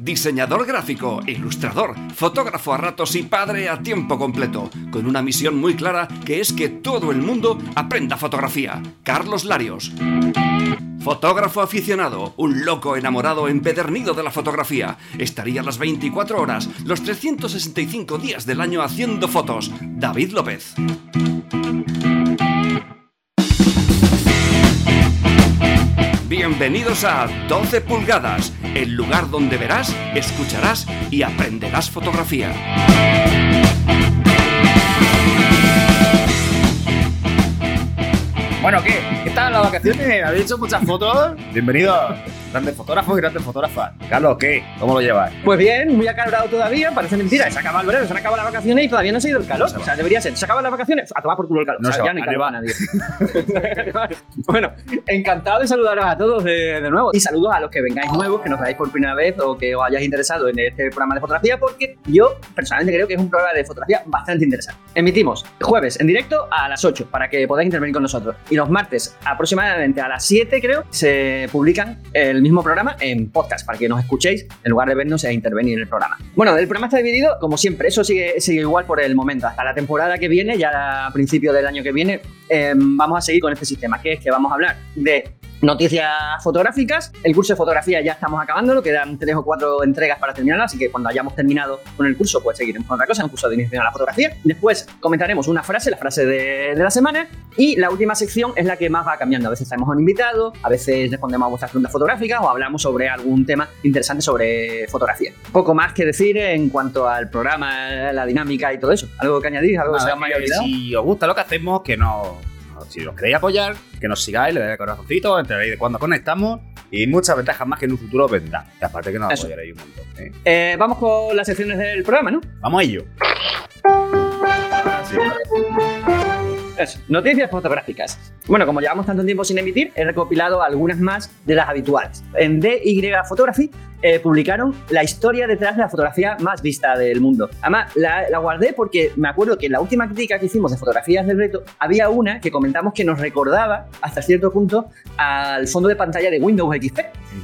diseñador gráfico, ilustrador, fotógrafo a ratos y padre a tiempo completo, con una misión muy clara que es que todo el mundo aprenda fotografía. Carlos Larios. Fotógrafo aficionado, un loco enamorado empedernido de la fotografía. Estaría las 24 horas, los 365 días del año haciendo fotos. David López. Bienvenidos a 12 pulgadas, el lugar donde verás, escucharás y aprenderás fotografía. Bueno, ¿qué? ¿Qué tal las vacaciones? ¿Habéis hecho muchas fotos? Bienvenido, grandes fotógrafos y grandes fotógrafas. Carlos, ¿qué? ¿Cómo lo llevas? Pues bien, muy acalorado todavía, parece mentira. Se acaba el verano, se han acabado las vacaciones y todavía no ha ido el calor. No o sea, debería ser. Se acaban las vacaciones, a tomar por culo el calor. No o sea, se ya ni A calor a nadie. bueno, encantado de saludaros a todos de, de nuevo. Y saludos a los que vengáis nuevos, que nos veáis por primera vez o que os hayáis interesado en este programa de fotografía, porque yo personalmente creo que es un programa de fotografía bastante interesante. Emitimos jueves en directo a las 8 para que podáis intervenir con nosotros. Y los martes aproximadamente a las 7 creo se publican el mismo programa en podcast para que nos escuchéis en lugar de vernos e intervenir en el programa. Bueno, el programa está dividido como siempre, eso sigue, igual por el momento. Hasta la temporada que viene, ya a principio del año que viene, eh, vamos a seguir con este sistema, que es que vamos a hablar de noticias fotográficas. El curso de fotografía ya estamos acabándolo, quedan tres o cuatro entregas para terminarlo, así que cuando hayamos terminado con el curso, pues seguiremos con otra cosa, un curso de inicio a la fotografía. Después comentaremos una frase, la frase de, de la semana, y la última sección es la que más va cambiando. A veces traemos a un invitado, a veces respondemos a vuestras preguntas fotográficas o hablamos sobre algún tema interesante sobre fotografía. Poco más que decir en cuanto al programa, la dinámica y todo eso. ¿Algo que añadir? ¿Algo que se Nada, que olvidado? si os gusta lo que hacemos, que no. Si os queréis apoyar, que nos sigáis, le dais al corazoncito, enteraréis de cuándo conectamos y muchas ventajas más que en un futuro vendrá. Y aparte que nos Eso. apoyaréis un montón. ¿eh? Eh, vamos con las secciones del programa, ¿no? Vamos a ello. Sí. Noticias fotográficas. Bueno, como llevamos tanto tiempo sin emitir, he recopilado algunas más de las habituales. En DY Photography eh, publicaron la historia detrás de la fotografía más vista del mundo. Además, la, la guardé porque me acuerdo que en la última crítica que hicimos de fotografías del reto, había una que comentamos que nos recordaba hasta cierto punto al fondo de pantalla de Windows XP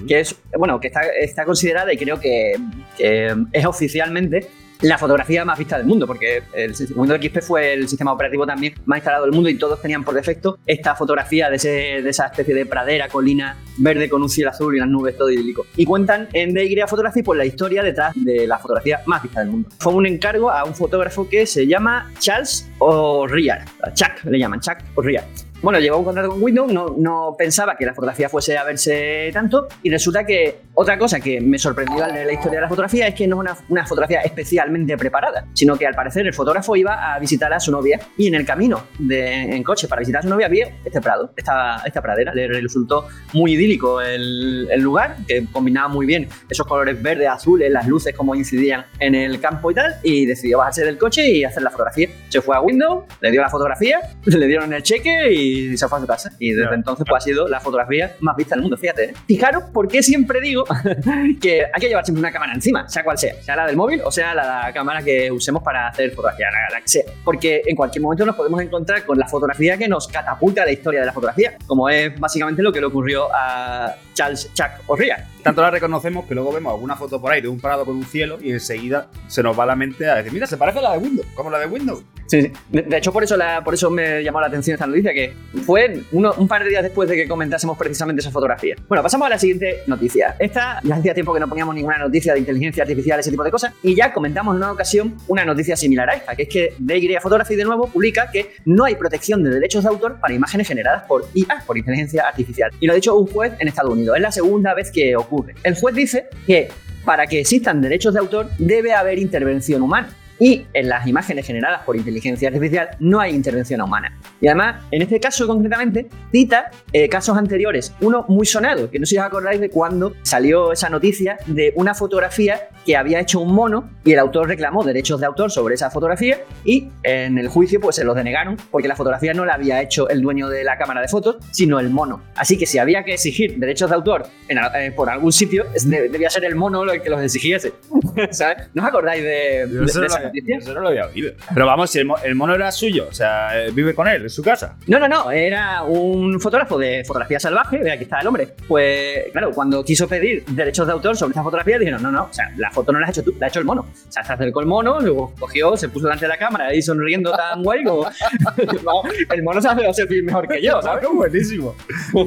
que es, bueno, que está, está considerada y creo que, que es oficialmente la fotografía más vista del mundo, porque el Windows XP fue el sistema operativo también más instalado del mundo y todos tenían por defecto esta fotografía de, esa especie de pradera, colina verde con un cielo azul y las nubes todo idílico. Y cuentan en DY Photography por la historia detrás de la fotografía más vista del mundo. Fue un encargo a un fotógrafo que se llama Charles O'Rear, Chuck le llaman, Chuck O'Rear. Bueno, llevaba un contrato con Windows, no, no pensaba que la fotografía fuese a verse tanto y resulta que otra cosa que me sorprendió al leer la historia de la fotografía es que no es una, una fotografía especialmente preparada, sino que al parecer el fotógrafo iba a visitar a su novia y en el camino de, en coche para visitar a su novia vio este prado, esta, esta pradera. Le resultó muy idílico el, el lugar, que combinaba muy bien esos colores verdes, azules, las luces como incidían en el campo y tal, y decidió bajarse del coche y hacer la fotografía. Se fue a Windows, le dio la fotografía, le dieron el cheque y se fue a su casa. Y desde entonces pues ha sido la fotografía más vista del mundo, fíjate. ¿eh? Fijaros por qué siempre digo que hay que llevar siempre una cámara encima, sea cual sea, sea la del móvil o sea la cámara que usemos para hacer fotografía, la, la que sea. Porque en cualquier momento nos podemos encontrar con la fotografía que nos catapulta a la historia de la fotografía, como es básicamente lo que le ocurrió a Charles Chuck O'Rear. Tanto la reconocemos que luego vemos alguna foto por ahí de un prado con un cielo y enseguida se nos va a la mente a decir, mira, se parece a la de Windows, como la de Windows. De, hecho, por eso, por eso me llamó la atención esta noticia, que fue un par de días después de que comentásemos precisamente esa fotografía. Bueno, pasamos a la siguiente noticia. Esta ya hacía tiempo que no poníamos ninguna noticia de inteligencia artificial, ese tipo de cosas, y ya comentamos en una ocasión una noticia similar a esta, que es que DY Photography de nuevo publica que no hay protección de derechos de autor para imágenes generadas por IA, por inteligencia artificial. Y lo ha dicho un juez en Estados Unidos. Es la segunda vez que ocurre. El juez dice que para que existan derechos de autor debe haber intervención humana. Y en las imágenes generadas por inteligencia artificial no hay intervención humana. Y además, en este caso concretamente, cita eh, casos anteriores. Uno muy sonado, que no sé si os acordáis de cuando salió esa noticia de una fotografía que había hecho un mono y el autor reclamó derechos de autor sobre esa fotografía y en el juicio pues se los denegaron porque la fotografía no la había hecho el dueño de la cámara de fotos, sino el mono. Así que si había que exigir derechos de autor en eh, por algún sitio, debía ser el mono el que los exigiese. ¿Sabes? ¿No os acordáis de, de- de esa noticias. Eso no lo había oído. Pero vamos, si el, mo- el mono era suyo, o sea, eh, vive con él en su casa. No, no, no, era un fotógrafo de fotografía salvaje, ve, aquí está el hombre. Pues claro, cuando quiso pedir derechos de autor sobre esta fotografía, dijeron, no, no, o sea, la foto no la has hecho tú, la ha hecho el mono. O sea, se acercó el mono, luego cogió, se puso delante de la cámara ahí sonriendo tan guay como... El mono se hace los selfies mejor que yo, ¿sabes? buenísimo.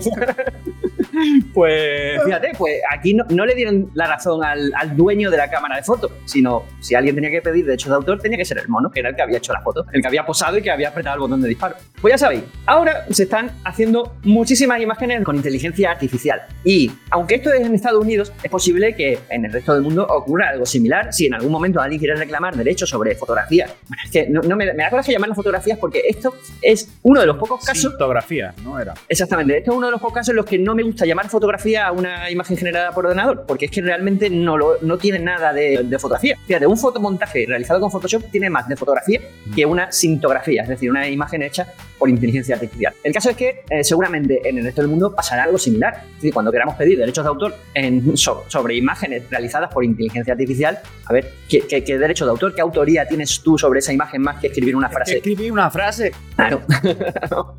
Pues fíjate, pues aquí no, no le dieron la razón al, al dueño de la cámara de foto, sino si alguien tenía que pedir derechos de autor, tenía que ser el mono, que era el que había hecho la foto, el que había posado y que había apretado el botón de disparo. Pues ya sabéis, ahora se están haciendo muchísimas imágenes con inteligencia artificial. Y aunque esto es en Estados Unidos, es posible que en el resto del mundo ocurra algo similar si en algún momento alguien quiere reclamar derechos sobre fotografía. Bueno, es que no, no me, me da coraje llamarlo fotografías porque esto es uno de los pocos casos Fotografía, ¿no era? Exactamente, esto es uno de los pocos casos en los que no me gusta llamar fotografía a una imagen generada por ordenador, porque es que realmente no, lo, no tiene nada de, de fotografía. Fíjate, un fotomontaje realizado con Photoshop tiene más de fotografía que una sintografía, es decir, una imagen hecha por inteligencia artificial. El caso es que eh, seguramente en el resto del mundo pasará algo similar. Es decir, cuando queramos pedir derechos de autor en, so- sobre imágenes realizadas por inteligencia artificial, a ver, ¿qué, qué, qué derecho de autor, qué autoría tienes tú sobre esa imagen más que escribir una frase? Escribí una frase. Claro.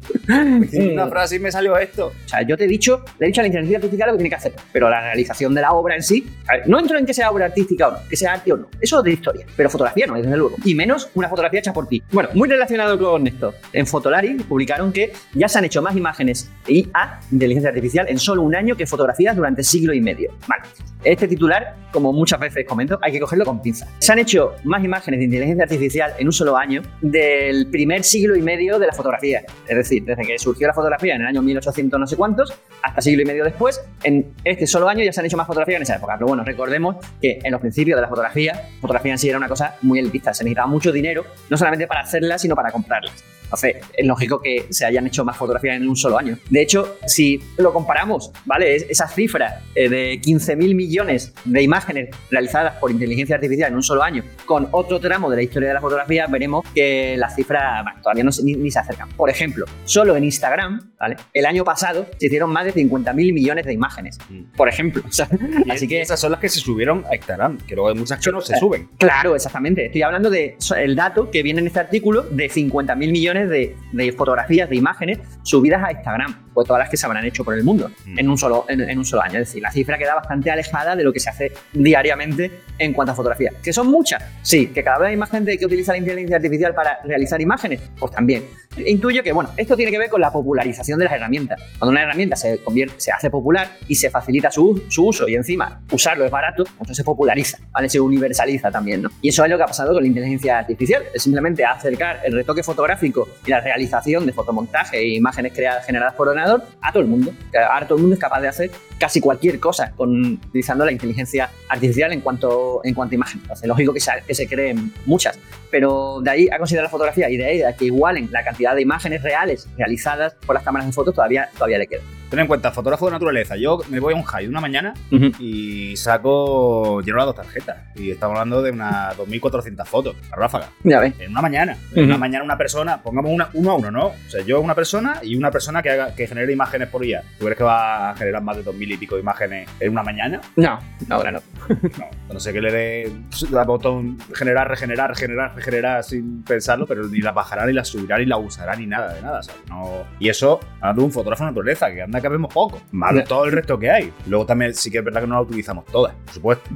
Escribí una frase y me salió esto. O sea, yo te he dicho, le he dicho la inteligencia artificial lo que tiene que hacer, pero la realización de la obra en sí, ver, no entro en que sea obra artística o no, que sea arte o no, eso es de historia, pero fotografía no, desde luego, y menos una fotografía hecha por ti. Bueno, muy relacionado con esto, en Fotolari publicaron que ya se han hecho más imágenes IA, inteligencia artificial, en solo un año que fotografías durante siglo y medio. Vale, este titular, como muchas veces comento, hay que cogerlo con pinzas. Se han hecho más imágenes de inteligencia artificial en un solo año del primer siglo y medio de la fotografía. Es decir, desde que surgió la fotografía en el año 1800 no sé cuántos, hasta siglo y medio después, en este solo año ya se han hecho más fotografías en esa época. Pero bueno, recordemos que en los principios de la fotografía, fotografía en sí era una cosa muy elitista. Se necesitaba mucho dinero, no solamente para hacerlas, sino para comprarlas. Entonces, es lógico que se hayan hecho más fotografías en un solo año. De hecho, si lo comparamos, ¿vale? Es- Esa cifra eh, de 15.000 millones de imágenes realizadas por inteligencia artificial en un solo año con otro tramo de la historia de la fotografía, veremos que las cifras bueno, todavía no se- ni, ni se acercan. Por ejemplo, solo en Instagram, ¿vale? El año pasado se hicieron más de 50.000 millones de imágenes. Mm. Por ejemplo. o sea, Y así que esas son las que se subieron a Instagram, que luego hay muchas que no se suben. Claro, exactamente. Estoy hablando de so- el dato que viene en este artículo de 50.000 millones de, fotografías, de imágenes subidas a Instagram, pues todas las que se habrán hecho por el mundo Mm. en, un solo, en, en un solo año. Es decir, la cifra queda bastante alejada de lo que se hace diariamente en cuanto a fotografías. ¿Que son muchas? Sí. ¿Que cada vez hay más gente que utiliza la inteligencia artificial para realizar imágenes? Pues también. Intuyo que, bueno, esto tiene que ver con la popularización de las herramientas. Cuando una herramienta se convierte, se hace popular y se facilita su, su uso y encima usarlo es barato, entonces se populariza, ¿vale? Se universaliza también, ¿no? Y eso es lo que ha pasado con la inteligencia artificial, es simplemente acercar el retoque fotográfico y la realización de fotomontaje e imágenes creadas, generadas por a todo el mundo. Ahora todo el mundo es capaz de hacer casi cualquier cosa con, utilizando la inteligencia artificial en cuanto, en cuanto a imagen. Entonces, lógico que se, que se creen muchas, pero de ahí a considerar la fotografía y de ahí a que igualen la cantidad de imágenes reales realizadas por las cámaras de fotos todavía, todavía le queda. Ten en cuenta, fotógrafo de naturaleza. Yo me voy a un high una mañana y saco, lleno las dos tarjetas. Y estamos hablando de unas 2.400 fotos, a ráfaga. Ya ves. En una mañana. En una mañana una persona, pongamos una, uno a uno, ¿no? O sea, yo una persona y una persona que, haga, que genere imágenes por día. ¿Tú crees que va a generar más de 2.000 y pico de imágenes en una mañana? No, ahora no. No. No sé que le dé al botón generar, regenerar, regenerar, regenerar sin pensarlo, pero ni la bajará, ni la subirá, ni la usará, ni nada de nada. No... Y eso, hablando de un fotógrafo de naturaleza, que anda que vemos poco. Más de Ya. todo el resto que hay. Luego también sí que es verdad que no la utilizamos todas, por supuesto.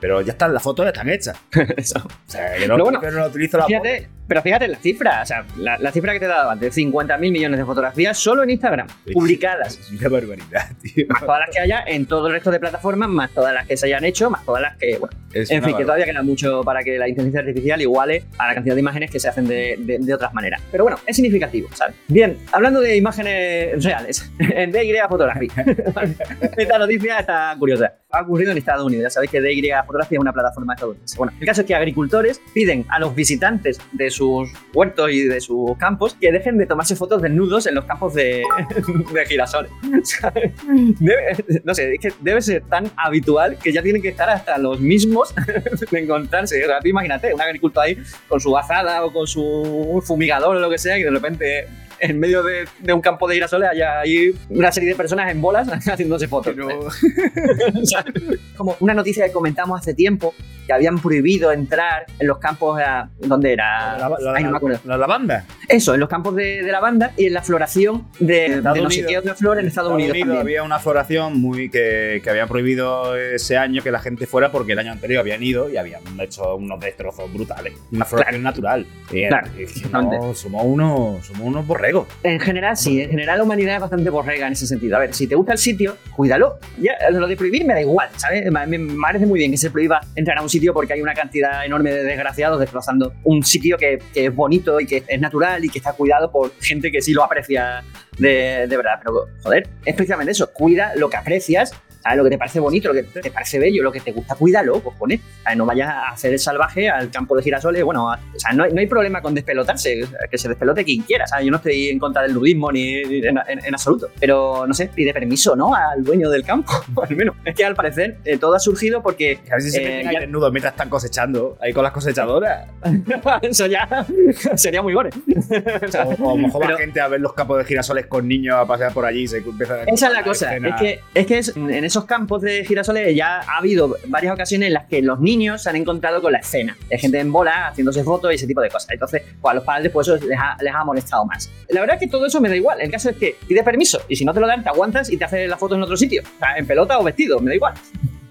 Pero ya están, las fotos ya están hechas. O sea, que no, Pero bueno, que no la utilizo la Fíjate, pero fíjate la cifra, o sea, la, la cifra que te he dado antes, 50.000 millones de fotografías solo en Instagram, publicadas. Es una barbaridad, tío. Más todas las que haya en todo el resto de plataformas, más todas las que se hayan hecho, más todas las que, bueno, Es en fin, que todavía queda mucho para que la inteligencia artificial iguale a la cantidad de imágenes que se hacen de, de- de otras maneras. Pero bueno, es significativo, ¿sabes? Bien, hablando de imágenes reales, en DY Photography. Esta noticia está curiosa. Ha ocurrido en Estados Unidos. Ya sabéis que DY Photography es una plataforma estadounidense. Bueno, el caso es que agricultores piden a los visitantes de sus huertos y de sus campos que dejen de tomarse fotos desnudos en los campos de, de girasoles. no sé, es que debe ser tan habitual que ya tienen que estar hasta los mismos de encontrarse. O sea, imagínate, un agricultor ahí con su azada o con su fumigador o lo que sea, y de repente en medio de, de un campo de girasoles ahí una serie de personas en bolas haciéndose fotos. Pero- como una noticia que comentamos hace tiempo que habían prohibido entrar en los campos, eh, ¿dónde era? La, la- Ay, no me la- acuerdo. la lavanda. Eso, en los campos de, de lavanda y en la floración de, de no sé qué otra flor en Estados, Unidos, había una floración muy que, que habían prohibido ese año que la gente fuera porque el año anterior habían ido y habían hecho unos destrozos brutales. Una floración natural. Y, Claro, y no, somos unos, somos unos borregos. En general, sí, en general la humanidad es bastante borrega en ese sentido. A ver, si te gusta el sitio, cuídalo. Ya, lo de prohibir me da igual, ¿sabes? Me, parece muy bien que se prohíba entrar a un sitio porque hay una cantidad enorme de desgraciados destrozando un sitio que, que es bonito y que es natural y que está cuidado por gente que sí lo aprecia de, de verdad. Pero, joder, es precisamente eso. Cuida lo que aprecias. ¿Sabes? Lo que te parece bonito, lo que te parece bello, lo que te gusta, cuídalo, cojones. ¿sabes? No vayas a hacer el salvaje al campo de girasoles. Bueno, a- o sea, no hay, no hay problema con despelotarse, que se despelote quien quiera. ¿sabes? Yo no estoy en contra del nudismo ni ni en, en- en absoluto. Pero no sé, pide permiso, ¿no? Al dueño del campo, al menos. Es que al parecer eh, todo ha surgido porque. A ver si se eh, ya- mientras están cosechando, ahí con las cosechadoras. Eso ya sería muy gore. O, o a lo mejor va Pero- gente a ver los campos de girasoles con niños a pasear por allí y se empieza a Esa es la cosa, es que, es que es- en esos campos de girasoles ya ha habido varias ocasiones en las que los niños se han encontrado con la escena. Hay gente en bola haciéndose fotos y ese tipo de cosas. Entonces, pues a los padres pues eso les ha, les ha molestado más. La verdad es que todo eso me da igual. El caso es que pide permiso y si no te lo dan, te aguantas y te haces la foto en otro sitio. En pelota o vestido, me da igual.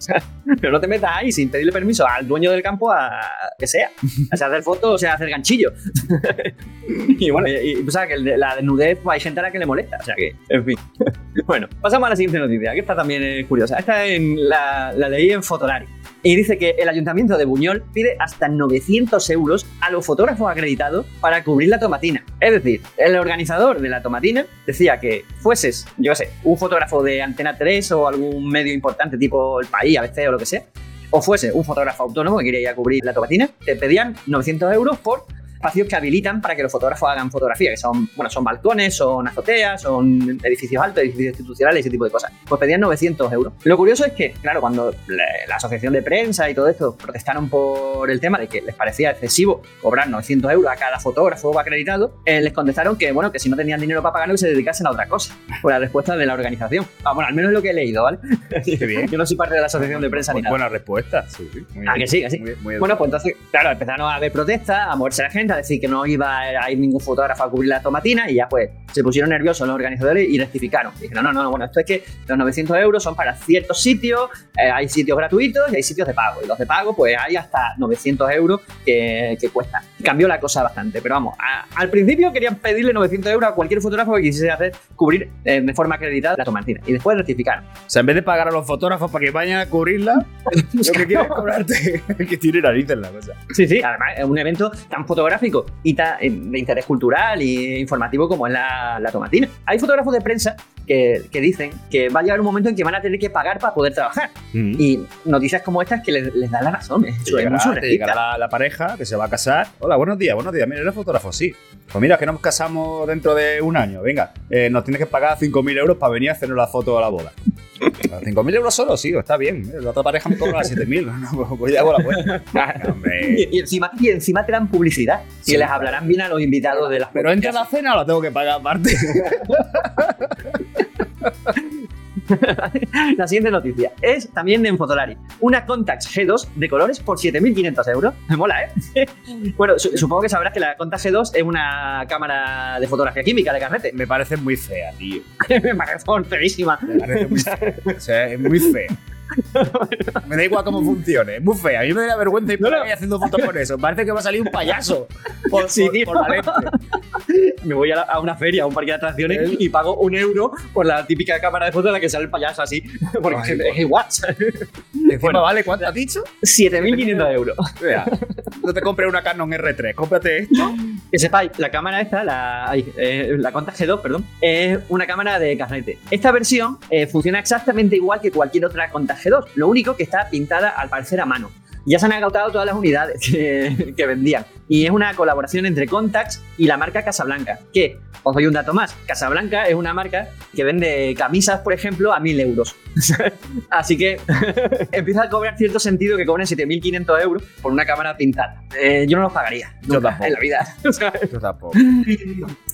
Sea, pero no te metas ahí sin pedirle permiso al dueño del campo a que sea. O sea, hacer fotos, o sea, hacer ganchillo. y bueno, y, y, que la desnudez, pues hay gente a la que le molesta. O sea que, en fin. bueno, pasamos a la siguiente noticia, que esta también es curiosa. Esta en la, la leí en Fotolari. Y dice que el ayuntamiento de Buñol pide hasta 900 euros a los fotógrafos acreditados para cubrir la tomatina. Es decir, el organizador de la tomatina decía que fueses, yo sé, un fotógrafo de Antena 3 o algún medio importante tipo El País, ABC o lo que sea, o fuese un fotógrafo autónomo que quería ir a cubrir la tomatina, te pedían 900 euros por espacios que habilitan para que los fotógrafos hagan fotografía, que son, bueno, son balcones, son azoteas, son edificios altos, edificios institucionales, ese tipo de cosas. Pues pedían 900 euros. Lo curioso es que, claro, cuando la, la asociación de prensa y todo esto protestaron por el tema de que les parecía excesivo cobrar 900 euros a cada fotógrafo acreditado, eh, les contestaron que, bueno, que si no tenían dinero para pagarlo, que se dedicasen a otra cosa. Fue la respuesta de la organización. Ah, bueno, al menos es lo que he leído, ¿vale? Qué bien. Yo no soy parte de la asociación de prensa ni nada. Buena respuesta. Sí, sí. Muy Ah, bien. que sí, que sí. Muy- muy Bueno, pues entonces, claro, empezaron a haber protestas, a moverse la gente, a decir que no iba a ir ningún fotógrafo a cubrir la tomatina y ya pues se pusieron nerviosos los organizadores y rectificaron. Dijeron, no, no, no, bueno, esto es que los 900 euros son para ciertos sitios, eh, hay sitios gratuitos y hay sitios de pago. Y los de pago, pues hay hasta 900 euros que, que cuestan. Cambió la cosa bastante, pero vamos, a- al principio querían pedirle 900 euros a cualquier fotógrafo que quisiese hacer cubrir eh, de forma acreditada la tomatina. Y después rectificaron. O sea, en vez de pagar a los fotógrafos para que vayan a cubrirla, lo que quieren cobrarte que tiene narices la cosa. Sí, sí, además es un evento tan fotográfico y tan eh, de interés cultural e informativo como es la, la tomatina. Hay fotógrafos de prensa que, que dicen que va a llegar un momento en que van a tener que pagar para poder trabajar. Y noticias como estas que les, les dan la razón. Es, Te es llegará, te llegará la, la pareja que se va a casar. Hola, buenos días, buenos días. Mira, eres fotógrafo, sí. Pues mira, que nos casamos dentro de un año. Venga, eh, nos tienes que pagar 5.000 euros para venir a hacernos la foto a la boda. ¿5.000 euros solo? Sí, está bien. La otra pareja me cobra 7.000. No, pues- pues ya hago la cuenta. Y, y encima, y encima te dan publicidad. Sí, y les hablarán bien a los invitados de las Pero entra la cena o la tengo que pagar aparte. La siguiente noticia es también en Fotolari. Una Contax G2 de colores por 7.500 euros. Me mola, ¿eh? bueno, su- supongo que sabrás que la Contax G2 es una cámara de fotografía química de carrete. Me parece muy fea, tío. Me parece feísima. Me parece muy fea. O sea, es muy fea. Me da igual cómo funcione, es muy fea. A mí me da vergüenza ir No, no. haciendo fotos con eso. Parece que va a salir un payaso por, Sí, por- la lente. Me voy a, la- a una feria, a un parque de atracciones ¿Eh? y pago un euro por la típica cámara de foto en la que sale el payaso así. Porque Ay, es igual. Encima, Bueno. ¿vale? ¿Cuánto has dicho? 7.500 euros. Vea, no te compres una Canon R3, cómprate esto. Que sepáis, la cámara esta, la, eh, la Contax G2, perdón, es una cámara de carrete. Esta versión eh, funciona exactamente igual que cualquier otra Contax G2, lo único que está pintada al parecer a mano. Ya se han agotado todas las unidades que, que vendían. Y es una colaboración entre Contax y la marca Casablanca. Que, os doy un dato más, Casablanca es una marca que vende camisas, por ejemplo, a 1000 euros. Así que empieza a cobrar cierto sentido que cobren 7.500 euros por una cámara pintada. Eh, yo no los pagaría. Yo nunca tampoco. En la vida. Yo tampoco.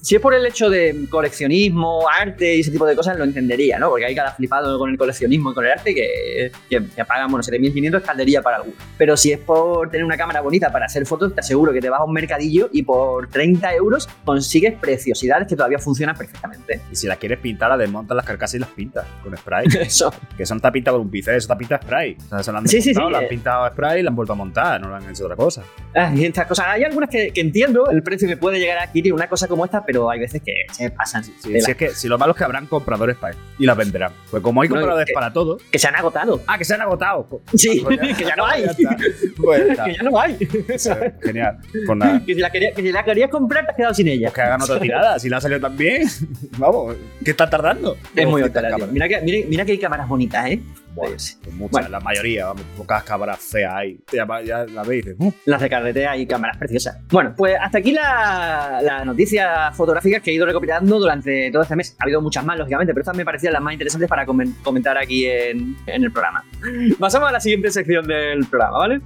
Si es por el hecho de coleccionismo, arte y ese tipo de cosas, lo entendería, ¿no? Porque hay cada flipado con el coleccionismo y con el arte que, que, que pagan, bueno, 7.500 es caldería para algunos. Pero si es por tener una cámara bonita para hacer fotos, te aseguro que te vas a un mercadillo y por 30 euros consigues preciosidades que todavía funcionan perfectamente. Y si las quieres pintar, las desmontas las carcasas y las pintas con spray. Eso. que está pintado con un pincel, eso pintado spray. O sea, se lo han Sí, sí, sí, lo han eh. pintado spray y lo han vuelto a montar, no lo han hecho otra cosa. Ah, y estas cosas. Hay algunas que, que entiendo el precio que puede llegar a adquirir una cosa como esta, pero hay veces que se pasan. Si es que si lo malo es que habrán compradores para y las venderán. Pues como hay No, compradores que- para todo. Que se han agotado. Ah, que se han agotado. Pues- Sí, pues que ya no hay. Ya. Pues ya. Que ya no hay. Genial. Nada. que, si la quería- que si la querías comprar, te has quedado sin ella. Pues que hagan otra tirada. Si la ha salido tan bien, vamos, ¿qué están tardando? Es muy cámaras. Mira que, mira, mira que hay cámaras bonitas, ¿eh? Pues muchas, Bueno. la mayoría, vamos, pocas cámaras feas hay. Ya, ya la veis "Uh". Las de carretera y cámaras preciosas. Bueno, pues hasta aquí la- las noticias fotográficas que he ido recopilando durante todo este mes. Ha habido muchas más, lógicamente, pero estas me parecían las más interesantes para comen- comentar aquí en, en el programa. Pasamos a la siguiente sección del programa, ¿vale?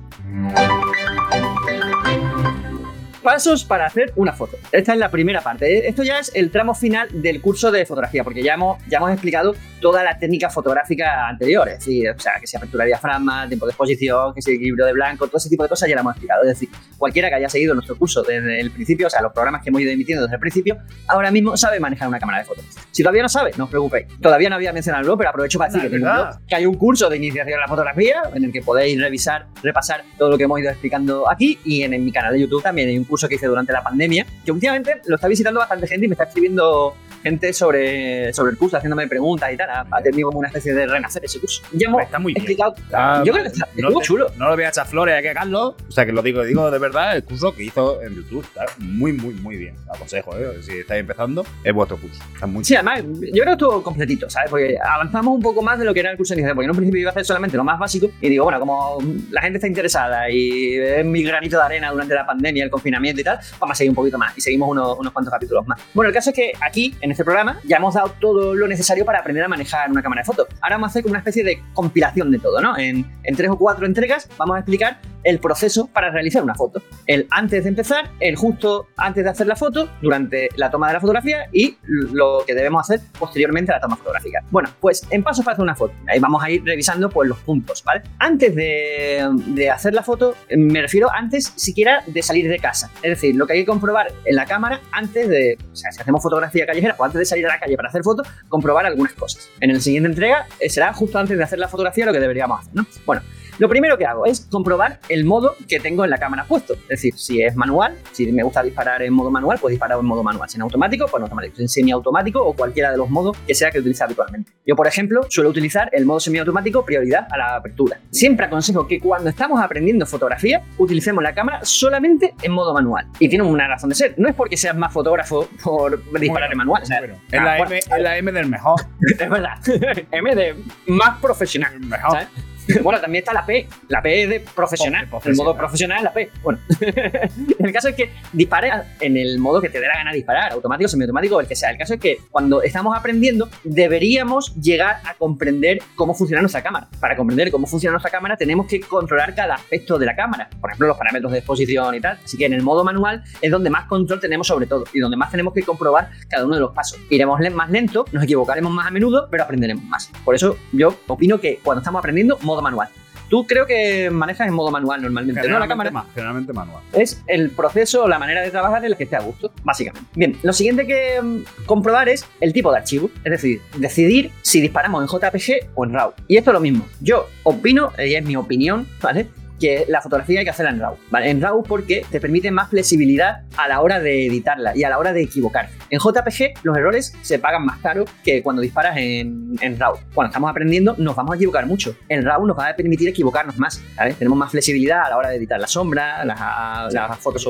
Pasos para hacer una foto. Esta es la primera parte. Esto ya es el tramo final del curso de fotografía, porque ya hemos, ya hemos explicado toda la técnica fotográfica anterior. Es decir, o sea, que si apertura de diafragma, tiempo de exposición, que si equilibrio de blanco, todo ese tipo de cosas ya lo hemos explicado. Es decir, cualquiera que haya seguido nuestro curso desde el principio, o sea, los programas que hemos ido emitiendo desde el principio, ahora mismo sabe manejar una cámara de fotos. Si todavía no sabe, no os preocupéis. Todavía no había mencionado el blog, pero aprovecho para decir que, blog, que hay un curso de iniciación a la fotografía en el que podéis revisar, repasar todo lo que hemos ido explicando aquí y en, en mi canal de YouTube también hay un curso que hice durante la pandemia que últimamente lo está visitando bastante gente y me está escribiendo gente sobre, sobre el curso, haciéndome preguntas y tal. Ha, ha tenido como una especie de renacer ese curso. Ya hemos Está muy bien. explicado. Está- Yo creo que está no, estuvo te- chulo. no lo voy a echar flores, hay que Carlos. O sea, que lo digo, digo de verdad, el curso que hizo en YouTube está muy, muy, muy bien. Aconsejo, ¿eh? Si estáis empezando, es vuestro curso. Está muy Sí, además, yo creo que estuvo completito, ¿sabes? Porque avanzamos un poco más de lo que era el curso de iniciación, porque en un principio iba a hacer solamente lo más básico y digo, bueno, como la gente está interesada y es mi granito de arena durante la pandemia, el confinamiento y tal, vamos a seguir un poquito más y seguimos unos, unos cuantos capítulos más. Bueno, el caso es que aquí, en este programa, ya hemos dado todo lo necesario para aprender a manejar una cámara de fotos. Ahora vamos a hacer como una especie de compilación de todo, ¿no? En, en tres o cuatro entregas vamos a explicar el proceso para realizar una foto. El antes de empezar, el justo antes de hacer la foto, durante la toma de la fotografía y lo que debemos hacer posteriormente a la toma fotográfica. Bueno, pues en pasos para hacer una foto. Ahí vamos a ir revisando pues, los puntos, ¿vale? Antes de, de hacer la foto, me refiero antes siquiera de salir de casa. Es decir, lo que hay que comprobar en la cámara antes de, o sea, si hacemos fotografía callejera o antes de salir a la calle para hacer fotos, comprobar algunas cosas. En la siguiente entrega eh, será justo antes de hacer la fotografía lo que deberíamos hacer, ¿no? Bueno, lo primero que hago es comprobar el modo que tengo en la cámara puesto. Es decir, si es manual, si me gusta disparar en modo manual, pues disparo en modo manual. Si en automático, pues en automático. Si en semiautomático o cualquiera de los modos que sea que utilice habitualmente. Yo, por ejemplo, suelo utilizar el modo semiautomático prioridad a la apertura. Siempre aconsejo que cuando estamos aprendiendo fotografía, utilicemos la cámara solamente en modo manual. Y tiene una razón de ser. No es porque seas más fotógrafo por disparar en manual. O sea, bueno. Es la, ah, bueno, M, es la M del mejor. es verdad. M de más profesional. Mejor. ¿sabes? Bueno, también está la P, la P de profesional, el modo profesional es la P. Bueno, el caso es que dispare en el modo que te dé la gana disparar, automático, semiautomático o el que sea. El caso es que cuando estamos aprendiendo deberíamos llegar a comprender cómo funciona nuestra cámara. Para comprender cómo funciona nuestra cámara tenemos que controlar cada aspecto de la cámara, por ejemplo los parámetros de exposición y tal. Así que en el modo manual es donde más control tenemos sobre todo y donde más tenemos que comprobar cada uno de los pasos. Iremos más lento, nos equivocaremos más a menudo, pero aprenderemos más. Por eso yo opino que cuando estamos aprendiendo, modo manual. Tú creo que manejas en modo manual normalmente, ¿no? La cámara ma- generalmente manual. es el proceso la manera de trabajar en la que esté a gusto, básicamente. Bien, lo siguiente que mm, comprobar es el tipo de archivo, es decir, decidir si disparamos en JPG o en RAW. Y esto es lo mismo. Yo opino, y es mi opinión, ¿vale? Que la fotografía hay que hacerla en RAW, ¿vale? En RAW porque te permite más flexibilidad a la hora de editarla y a la hora de equivocarse. En JPG los errores se pagan más caro que cuando disparas en, en RAW. Cuando estamos aprendiendo nos vamos a equivocar mucho. En RAW nos va a permitir equivocarnos más, ¿sabes? Tenemos más flexibilidad a la hora de editar la sombra, las, las fotos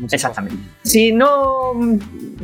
muchas Exactamente. Si no,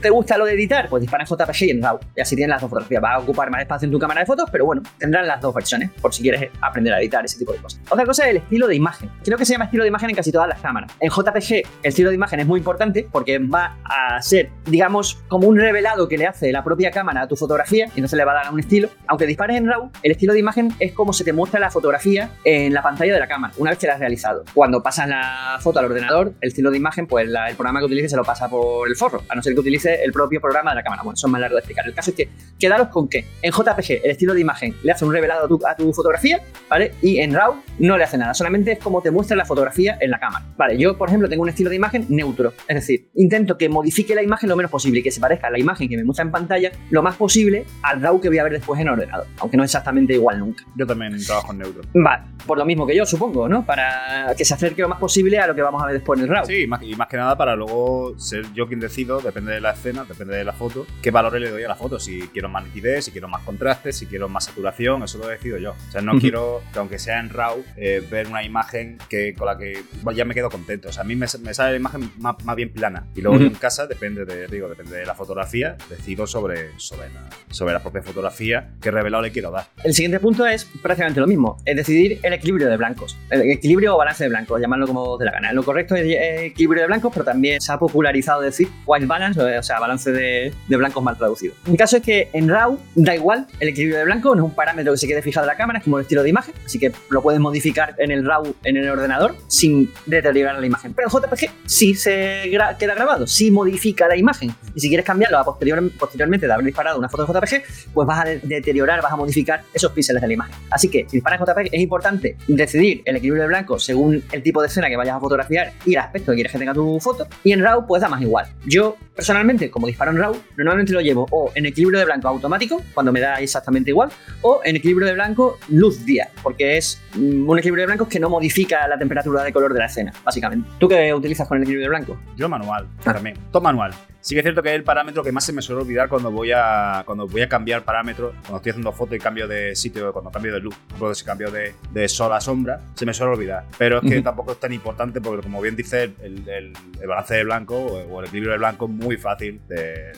te gusta lo de editar, pues dispara en JPG y en RAW. Y así tienes las dos fotografías. Va a ocupar más espacio en tu cámara de fotos, pero bueno, tendrán las dos versiones, por si quieres aprender a editar ese tipo de cosas. Otra cosa es el estilo de imagen. Creo que se llama estilo de imagen en casi todas las cámaras. En JPG, el estilo de imagen es muy importante porque va a ser, digamos, como un revelado que le hace la propia cámara a tu fotografía y entonces le va a dar un estilo. Aunque dispares en RAW, el estilo de imagen es como se te muestra la fotografía en la pantalla de la cámara, una vez que la has realizado. Cuando pasas la foto al ordenador, el estilo de imagen, pues el programa que utilices se lo pasa por el forro, a no ser que utilice el propio programa de la cámara. Bueno, es más largo de explicar. El caso es que quedaros con que en JPG el estilo de imagen le hace un revelado a a tu fotografía, ¿vale? Y en RAW no le hace nada, solamente es como te muestra la fotografía en la cámara. Vale, yo por ejemplo tengo un estilo de imagen neutro, es decir, intento que modifique la imagen lo menos posible y que se parezca a la imagen que me muestra en pantalla lo más posible al RAW que voy a ver después en ordenador, aunque no es exactamente igual nunca. Yo también trabajo en neutro. Vale, por lo mismo que yo supongo, ¿no? Para que se acerque lo más posible a lo que vamos a ver después en el RAW. Sí, y más, y más que nada para luego ser yo quien decido, depende de la escena, depende de la foto, qué valores le doy a la foto. Si quiero más nitidez, si quiero más contraste, si quiero más saturación, eso lo decido yo. O sea, no quiero que aunque sea en RAW, eh, ver una imagen que, con la que bueno, ya me quedo contento. O sea, a mí me, me sale la imagen más, más bien plana. Y luego yo Ujú. en casa, depende de, digo, depende de la fotografía, decido sobre, sobre, la, sobre la propia fotografía qué revelado le quiero dar. El siguiente punto es prácticamente lo mismo, es decidir el equilibrio de blancos. El equilibrio o balance de blancos, llamarlo como de la gana. Lo correcto es equilibrio de blancos, pero también se ha popularizado decir white balance, o sea, balance de, de blancos mal traducido. El caso es que en RAW da igual el equilibrio de blancos, no es un parámetro que se quede fijado en la cámara, es como el estilo de imagen, así que lo puedes modificar en el RAW en el ordenador sin deteriorar la imagen. Pero en JPG sí se queda grabado, sí modifica la imagen. Y si quieres cambiarlo a posterior- posteriormente de haber disparado una foto de JPG, pues vas a de- deteriorar, vas a modificar esos píxeles de la imagen. Así que si disparas JPG es importante decidir el equilibrio de blanco según el tipo de escena que vayas a fotografiar y el aspecto que quieres que tenga tu foto. Y en RAW pues da más igual. Yo personalmente, como disparo en RAW, normalmente lo llevo o en equilibrio de blanco automático, cuando me da exactamente igual, o en equilibrio de blanco luz día, porque es mm, un equilibrio de blancos que no modifica la temperatura de color de la escena, básicamente. ¿Tú qué utilizas con el equilibrio de blanco? Yo manual, Ah. también. Todo manual. Sí que es cierto que es el parámetro que más se me suele olvidar cuando voy a cuando voy a cambiar parámetros, cuando estoy haciendo foto y cambio de sitio, cuando cambio de luz, ejemplo, si cambio de, de sol a sombra, se me suele olvidar. Pero es que tampoco es tan importante porque, como bien dice, el, el- el balance de blanco o el equilibrio de blanco es muy fácil de,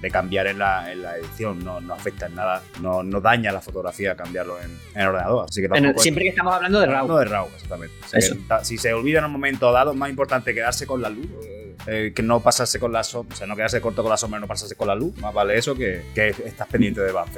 de- cambiar en la, en la edición, no, no afecta en nada, no, no daña la fotografía cambiarlo en, en el ordenador. Así que En el- es- siempre que estamos hablando de RAW. no de RAW, exactamente. O sea, que si se olvida en un momento dado, es más importante quedarse con la luz. eh, eh, que no pasarse con la sombra, o sea, no quedarse corto con la sombra no pasarse con la luz. Más vale eso que, que estás pendiente de blanco.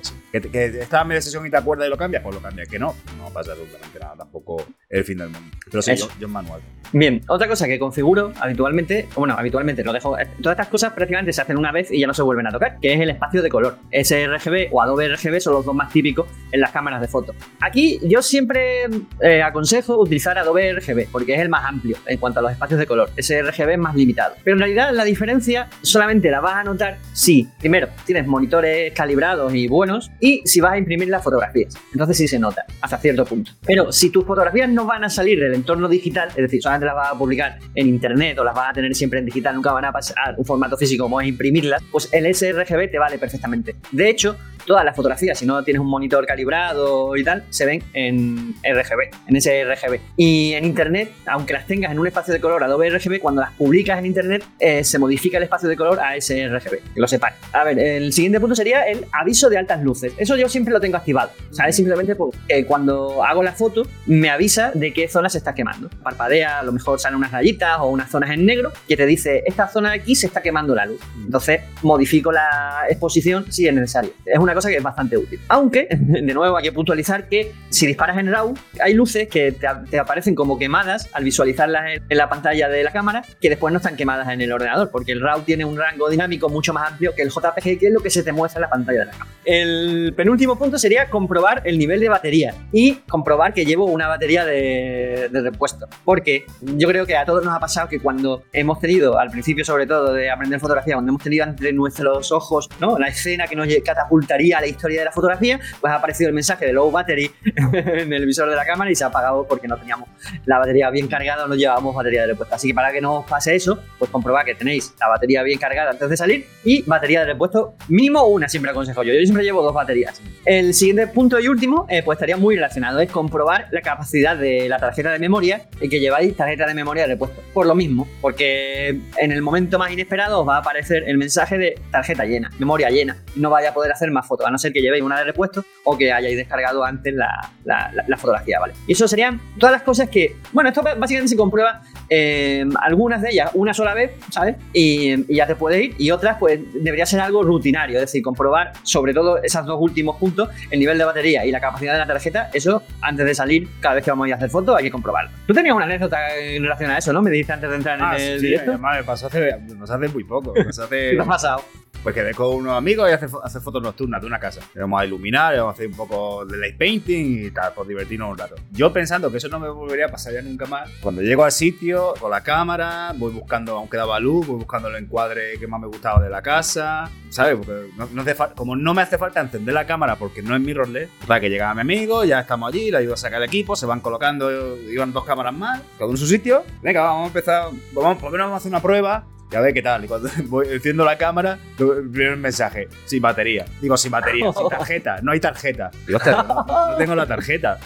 así. Que, que estás media sesión y te acuerdas y lo cambias, pues lo cambias. Que no, no pasa absolutamente nada. Tampoco el fin del mundo. Pero sí, yo, yo manual. Bien, otra cosa que configuro habitualmente, bueno, habitualmente lo dejo, eh, todas estas cosas prácticamente se hacen una vez y ya no se vuelven a tocar, que es el espacio de color. sRGB o Adobe RGB son los dos más típicos en las cámaras de foto. Aquí yo siempre eh, aconsejo utilizar Adobe RGB porque es el más amplio en cuanto a los espacios de color. sRGB es más limitado. Pero en realidad la diferencia solamente la vas a notar si, primero, tienes monitores calibrados y buenos y si vas a imprimir las fotografías. Entonces sí se nota, hasta cierto punto. Pero si tus fotografías no van a salir del entorno digital, es decir, solamente las vas a publicar en internet o las vas a tener siempre en digital, nunca van a pasar un formato físico como es imprimirlas, pues el sRGB te vale perfectamente. De hecho, todas las fotografías, si no tienes un monitor calibrado y tal, se ven en RGB, en sRGB. Y en internet, aunque las tengas en un espacio de color Adobe RGB, cuando las publicas en internet, eh, se modifica el espacio de color a sRGB, que lo separe. A ver, el siguiente punto sería el aviso de altas luces. Eso yo siempre lo tengo activado. O sea, es simplemente porque cuando hago la foto, me avisa de qué zona se está quemando. Parpadea, a lo mejor salen unas rayitas o unas zonas en negro que te dice, esta zona de aquí se está quemando la luz. Entonces, modifico la exposición si es necesario. Es una cosa que es bastante útil. Aunque, de nuevo, hay que puntualizar que si disparas en RAW, hay luces que te, te aparecen como quemadas al visualizarlas en, en la pantalla de la cámara, que después no están quemadas en el ordenador, porque el RAW tiene un rango dinámico mucho más amplio que el JPG, que es lo que se te muestra en la pantalla de la cámara. El penúltimo punto sería comprobar el nivel de batería y comprobar que llevo una batería de, de repuesto. Porque yo creo que a todos nos ha pasado que cuando hemos tenido, al principio sobre todo de aprender fotografía, cuando hemos tenido entre nuestros ojos ¿no? la escena que nos catapultaría cambiaría la historia de la fotografía, pues ha aparecido el mensaje de low battery en el visor de la cámara y se ha apagado porque no teníamos la batería bien cargada o no llevábamos batería de repuesto. Así que para que no os pase eso, pues comprobad que tenéis la batería bien cargada antes de salir y batería de repuesto mínimo una, siempre aconsejo yo. Yo siempre llevo dos baterías. El siguiente punto y último, eh, pues estaría muy relacionado, es comprobar la capacidad de la tarjeta de memoria y que lleváis tarjeta de memoria de repuesto. Por lo mismo, porque en el momento más inesperado os va a aparecer el mensaje de tarjeta llena, memoria llena. No vaya a poder hacer más fotos, a no ser que llevéis una de repuesto o que hayáis descargado antes la, la, fotografía, ¿vale? Y eso serían todas las cosas que, bueno, esto básicamente se comprueba eh, algunas de ellas una sola vez, ¿sabes? Y, ya te puedes ir. Y otras, pues debería ser algo rutinario, es decir, comprobar sobre todo esos dos últimos puntos, el nivel de batería y la capacidad de la tarjeta. Eso, antes de salir, cada vez que vamos a ir a hacer fotos, hay que comprobarlo. Tú tenías una anécdota en relación a eso, ¿no? Me dijiste antes de entrar en ah, el sí, directo. Sí, me pasó hace, me pasó hace muy poco. Me pasó hace... ¿Qué ha pasado? Pues quedé con unos amigos y hacer, hacer fotos nocturnas de una casa. Vamos a iluminar, vamos a hacer un poco de light painting y tal, por divertirnos un rato. Yo pensando que eso no me volvería a pasar ya nunca más, cuando llego al sitio con la cámara, voy buscando, aunque daba luz, voy buscando el encuadre que más me gustaba de la casa, ¿sabes? Porque no, hace como no me hace falta encender la cámara porque no es mirrorless, para que llegaba mi amigo, ya estamos allí, le ayudo a sacar el equipo, se van colocando, iban dos cámaras más, cada uno en su sitio. Venga, vamos a empezar, vamos, por lo menos vamos a hacer una prueba ya ve qué tal. Y cuando voy, enciendo la cámara, el primer mensaje, sin batería. Digo, sin batería, sin tarjeta, no hay tarjeta. Digo, no tengo la tarjeta.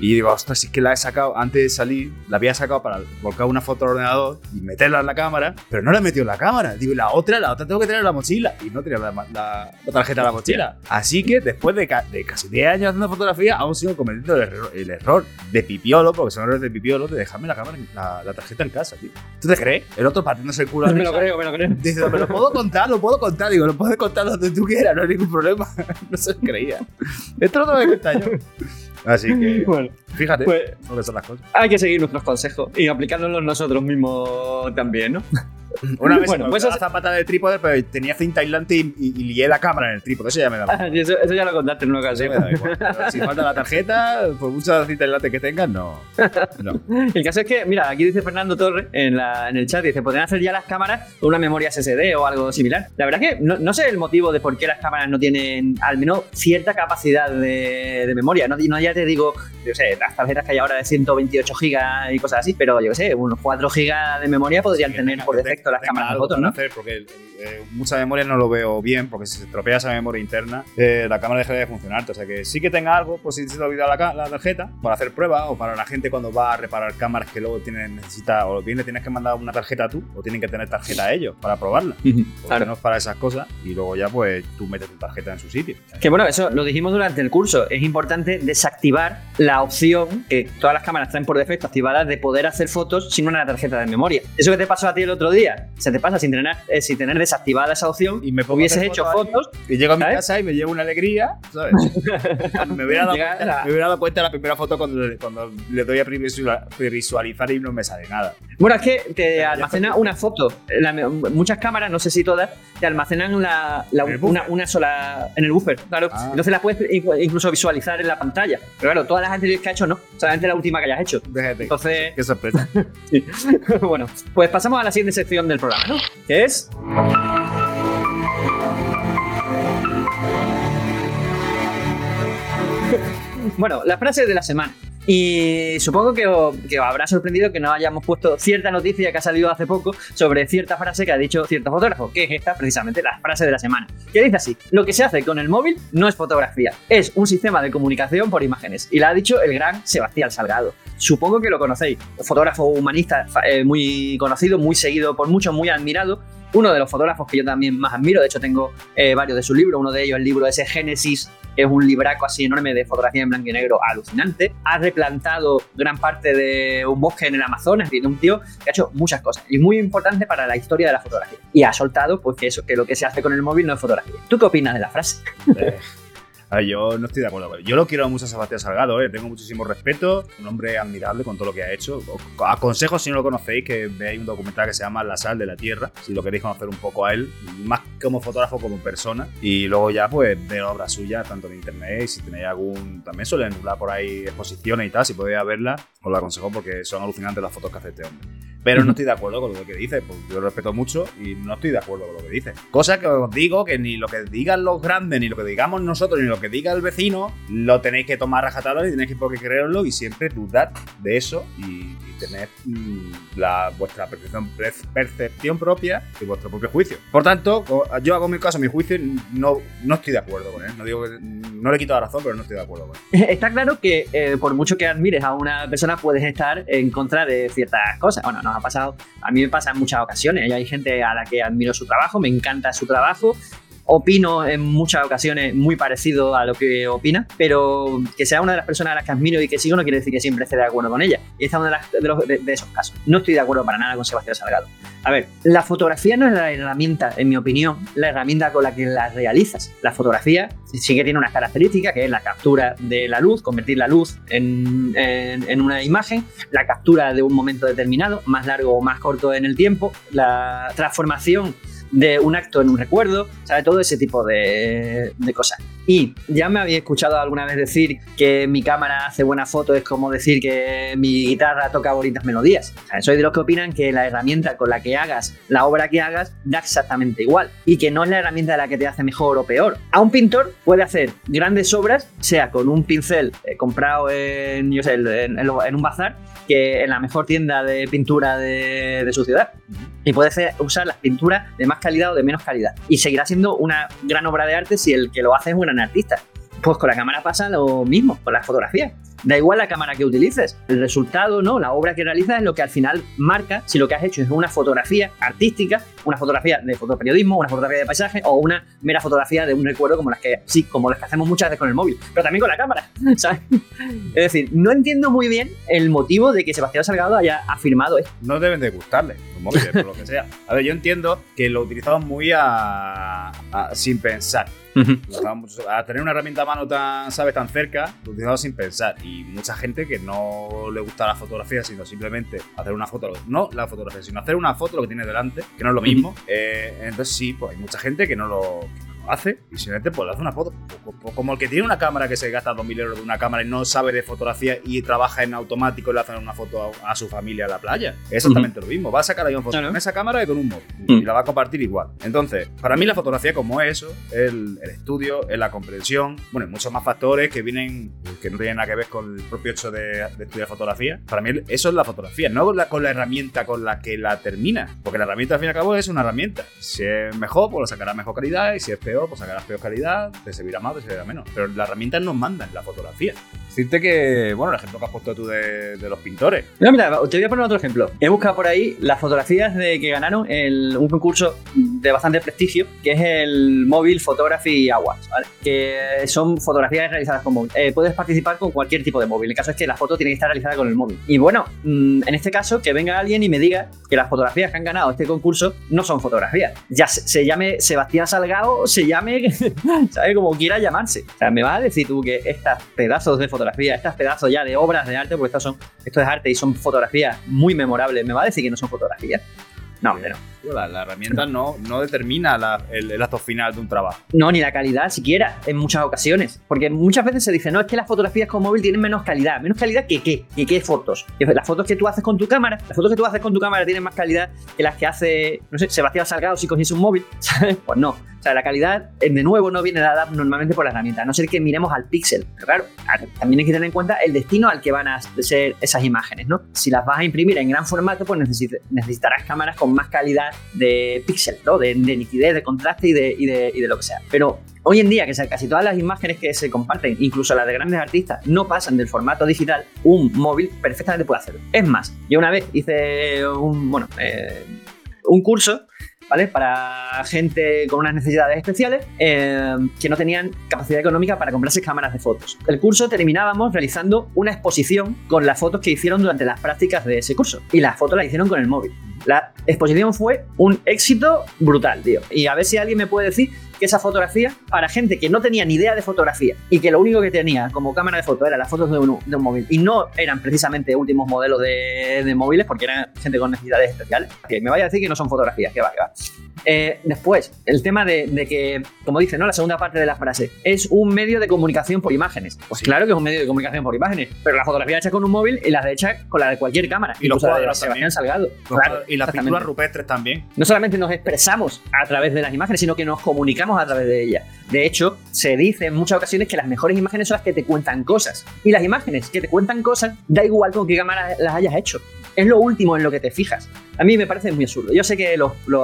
Y digo, ostras, es que la he sacado antes de salir, la había sacado para volcar una foto al ordenador y meterla en la cámara, pero no la he metido en la cámara. Digo, la otra, la otra tengo que tener en la mochila. Y no tenía la, tarjeta en la mochila. Así que después de, casi 10 años haciendo fotografía, aún sigo cometiendo el error, de pipiolo, porque son errores de pipiolo, de dejarme la cámara, la, tarjeta en casa, tío. ¿Tú te crees? El otro partiéndose el culo. Me lo creo, me lo creo. Dice, me lo puedo contar, lo puedo contar. Digo, lo puedes contar donde tú quieras, no hay ningún problema. no se lo creía. Esto lo tengo que contar yo. Así que, bueno, fíjate pues, son las cosas. Hay que seguir nuestros consejos y aplicándolos nosotros mismos también, ¿no? Una vez bueno, pues esa zapata de trípode, pero tenía cinta aislante y, y, lié la cámara en el trípode. Eso ya me da eso, eso, ya lo contaste en una ocasión. si falta la tarjeta, por mucha cinta aislante que tengas, no. no. El caso es que, mira, aquí dice Fernando Torres en, la, en el chat, dice, podrían hacer ya las cámaras con una memoria SSD o algo similar. La verdad es que no, no, sé el motivo de por qué las cámaras no tienen al menos cierta capacidad de, de memoria. No, no, ya te digo, yo sé, las tarjetas que hay ahora de 128 GB y cosas así, pero yo sé, unos 4 GB de memoria podrían tener por defecto las cámaras de fotos, ¿no? Hacer porque eh, mucha memoria no lo veo bien, porque si se estropea esa memoria interna, eh, la cámara deja de funcionar. O sea que sí que tenga algo, por si se te olvida la, la, tarjeta, para hacer pruebas o para la gente cuando va a reparar cámaras que luego tienen, necesita, o bien le tienes que mandar una tarjeta tú, o tienen que tener tarjeta a ellos para probarla. Claro. no es para esas cosas, y luego ya pues tú metes tu tarjeta en su sitio. Que bueno, eso lo dijimos durante el curso. Es importante desactivar la opción que todas las cámaras traen por defecto activadas de poder hacer fotos sin una tarjeta de memoria. Eso que te pasó a ti el otro día, se te pasa sin tener, eh, sin tener desactivada esa opción y me hubieses hecho fotos. Y llego a mi casa y me llevo una alegría, ¿sabes? me, hubiera dado cuenta, me hubiera dado cuenta la primera foto cuando, cuando le doy a previsualizar y no me sale nada. Bueno, es que te almacena una foto. muchas cámaras, no sé si todas, te almacenan la, una, sola en el buffer, claro. Ah. Entonces la puedes incluso visualizar en la pantalla. Pero claro, todas las anteriores que has hecho no, solamente la última que hayas hecho. Entonces. Qué sorpresa. bueno, pues pasamos a la siguiente sección del programa, ¿no? Que es. bueno, la frase de la semana. Y supongo que os, habrá sorprendido que no hayamos puesto cierta noticia que ha salido hace poco sobre cierta frase que ha dicho cierto fotógrafo, que es esta precisamente, la frase de la semana. Que dice así, lo que se hace con el móvil no es fotografía, es un sistema de comunicación por imágenes. Y la ha dicho el gran Sebastián Salgado. Supongo que lo conocéis, fotógrafo humanista eh, muy conocido, muy seguido por muchos, muy admirado uno de los fotógrafos que yo también más admiro, de hecho tengo eh, varios de sus libros, uno de ellos el libro ese Génesis, es un libraco así enorme de fotografía en blanco y negro alucinante, ha replantado gran parte de un bosque en el Amazonas, tiene un tío que ha hecho muchas cosas y muy importante para la historia de la fotografía. Y ha soltado pues que eso, que lo que se hace con el móvil no es fotografía. ¿Tú qué opinas de la frase? Yo no estoy de acuerdo. Yo lo quiero mucho a Sebastián Salgado, ¿eh? tengo muchísimo respeto, un hombre admirable con todo lo que ha hecho. aconsejo, si no lo conocéis, que veáis un documental que se llama La sal de la tierra, si lo queréis conocer un poco a él, más como fotógrafo como persona. Y luego ya, pues, ver obras suyas, tanto en internet, si tenéis algún. También suelen hablar por ahí exposiciones y tal, si podéis verlas, os lo aconsejo porque son alucinantes las fotos que hace este hombre. Pero no estoy de acuerdo con lo que dice, porque yo lo respeto mucho y no estoy de acuerdo con lo que dice. Cosa que os digo que ni lo que digan los grandes, ni lo que digamos nosotros, ni lo que diga el vecino, lo tenéis que tomar rajatabla y tenéis que porque creerlo y siempre dudar de eso y, y tener mm, la, vuestra percepción, percepción propia y vuestro propio juicio. Por tanto, yo hago mi caso, mi juicio, no, no estoy de acuerdo con él. No digo que no le quito la razón, pero no estoy de acuerdo con él. Está claro que eh, por mucho que admires a una persona puedes estar en contra de ciertas cosas. Bueno, ha pasado, a mí me pasa en muchas ocasiones. Hay gente a la que admiro su trabajo, me encanta su trabajo. Opino en muchas ocasiones muy parecido a lo que opina, pero que sea una de las personas a las que admiro y que sigo no quiere decir que siempre esté de acuerdo con ella. Y esta es una de, las- de esos casos. No estoy de acuerdo para nada con Sebastián Salgado. A ver, la fotografía no es la herramienta, en mi opinión, la herramienta con la que la realizas. La fotografía sí que tiene unas características, que es la captura de la luz, convertir la luz en, en- en una imagen, la captura de un momento determinado, más largo o más corto en el tiempo, la transformación de un acto en un recuerdo, ¿sabe? Todo ese tipo de, de cosas. Y ya me había escuchado alguna vez decir que mi cámara hace buenas fotos, es como decir que mi guitarra toca bonitas melodías. O sea, soy de los que opinan que la herramienta con la que hagas la obra que hagas da exactamente igual y que no es la herramienta la que te hace mejor o peor. A un pintor puede hacer grandes obras, sea con un pincel eh, comprado en, yo sé, en, en en un bazar, que en la mejor tienda de pintura de, de su ciudad. Y puede usar las pinturas de más calidad o de menos calidad. Y seguirá siendo una gran obra de arte si el que lo hace es un gran artista. Pues con la cámara pasa lo mismo, con la fotografía. Da igual la cámara que utilices. El resultado, ¿no? La obra que realizas es lo que al final marca si lo que has hecho es una fotografía artística, una fotografía de fotoperiodismo, una fotografía de paisaje o una mera fotografía de un recuerdo como las que, sí, como las que hacemos muchas veces con el móvil, pero también con la cámara, ¿sabes? Es decir, no entiendo muy bien el motivo de que Sebastián Salgado haya afirmado esto. No deben de gustarle los móviles, por lo que sea. A ver, yo entiendo que lo utilizamos muy a, a- sin pensar. Mucho- a tener una herramienta a mano tan, ¿sabes? tan cerca, lo utilizamos sin pensar. Y mucha gente que no le gusta la fotografía, sino simplemente hacer una foto, no la fotografía, sino hacer una foto lo que tiene delante, que no es lo mismo. Eh, entonces sí, pues hay mucha gente que no lo hace y simplemente pues le hace una foto. Co- co- Como el que tiene una cámara que se gasta 2.000 euros de una cámara y no sabe de fotografía y trabaja en automático y le hacen una foto a, a su familia a la playa. Es exactamente lo mismo. Va a sacar ahí una foto Claro. con esa cámara y con un móvil Mm. y la va a compartir igual. Entonces, para mí la fotografía como es eso, el, el estudio, es la comprensión, bueno, hay muchos más factores que vienen, que no tienen nada que ver con el propio hecho de, de estudiar fotografía. Para mí eso es la fotografía, no con la, con la herramienta con la que la termina, porque la herramienta al fin y al cabo es una herramienta. Si es mejor, pues lo sacará mejor calidad y si es pues sacarás peor calidad, te servirá más, te servirá menos. Pero la herramienta nos manda en la fotografía. Decirte que, bueno, el ejemplo que has puesto tú de, los pintores, Mira, mira, te voy a poner otro ejemplo. He buscado por ahí las fotografías de que ganaron el- un concurso de bastante prestigio, que es el Mobile Photography Awards. Que son fotografías realizadas con móvil. Eh, puedes participar con cualquier tipo de móvil. El caso es que la foto tiene que estar realizada con el móvil. Y bueno, mm, en este caso, que venga alguien y me diga que las fotografías que han ganado este concurso no son fotografías. Ya se, se llame Sebastián Salgado, se llame, ¿sabes? Como quiera llamarse. O sea, me vas a decir tú que estas pedazos de fotografía, estas pedazos ya de obras de arte, porque estas son, esto es arte y son fotografías muy memorables, me va a decir que no son fotografías. No, hombre, no. La, la herramienta no, no determina la- el, el acto final de un trabajo. No, ni la calidad siquiera, en muchas ocasiones. Porque muchas veces se dice, no, es que las fotografías con móvil tienen menos calidad. ¿Menos calidad que qué? ¿Que qué fotos? Que Las fotos que tú haces con tu cámara, las fotos que tú haces con tu cámara tienen más calidad que las que hace, no sé, Sebastián Salgado si cogiese un móvil, ¿sabes? Pues no. O sea, la calidad, eh, de nuevo, no viene dada normalmente por la herramienta, a no ser que miremos al píxel. Pero claro, también hay que tener en cuenta el destino al que van a ser esas imágenes, ¿no? Si las vas a imprimir en gran formato, pues necesit- necesitarás cámaras con más calidad de píxel, ¿no? De, de nitidez, de contraste y de, y, de, y de lo que sea. Pero hoy en día, que casi todas las imágenes que se comparten, incluso las de grandes artistas, no pasan del formato digital, un móvil perfectamente puede hacerlo. Es más, yo una vez hice un, bueno, eh, un curso ¿vale? Para gente con unas necesidades especiales eh, que no tenían capacidad económica para comprarse cámaras de fotos. El curso terminábamos realizando una exposición con las fotos que hicieron durante las prácticas de ese curso. Y las fotos las hicieron con el móvil. La exposición fue un éxito brutal, tío. Y a ver si alguien me puede decir que esa fotografía, para gente que no tenía ni idea de fotografía y que lo único que tenía como cámara de foto era las fotos de un, de un móvil y no eran precisamente últimos modelos de, de móviles porque eran gente con necesidades especiales, que me vaya a decir que no son fotografías, que va, que va. Eh, después, el tema de, de que, como dice, ¿no? La segunda parte de la frase, es un medio de comunicación por imágenes. Pues claro que es un medio de comunicación por imágenes, pero la fotografía hecha con un móvil y las de hecha con la de cualquier cámara. Y los Incluso la de cuadros Sebastián también. Salgado. Los Claro, y las pinturas rupestres también. No solamente nos expresamos a través de las imágenes, sino que nos comunicamos a través de ellas. De hecho, se dice en muchas ocasiones que las mejores imágenes son las que te cuentan cosas. Y las imágenes que te cuentan cosas, da igual con qué cámara las hayas hecho. Es lo último en lo que te fijas. A mí me parece muy absurdo. Yo sé que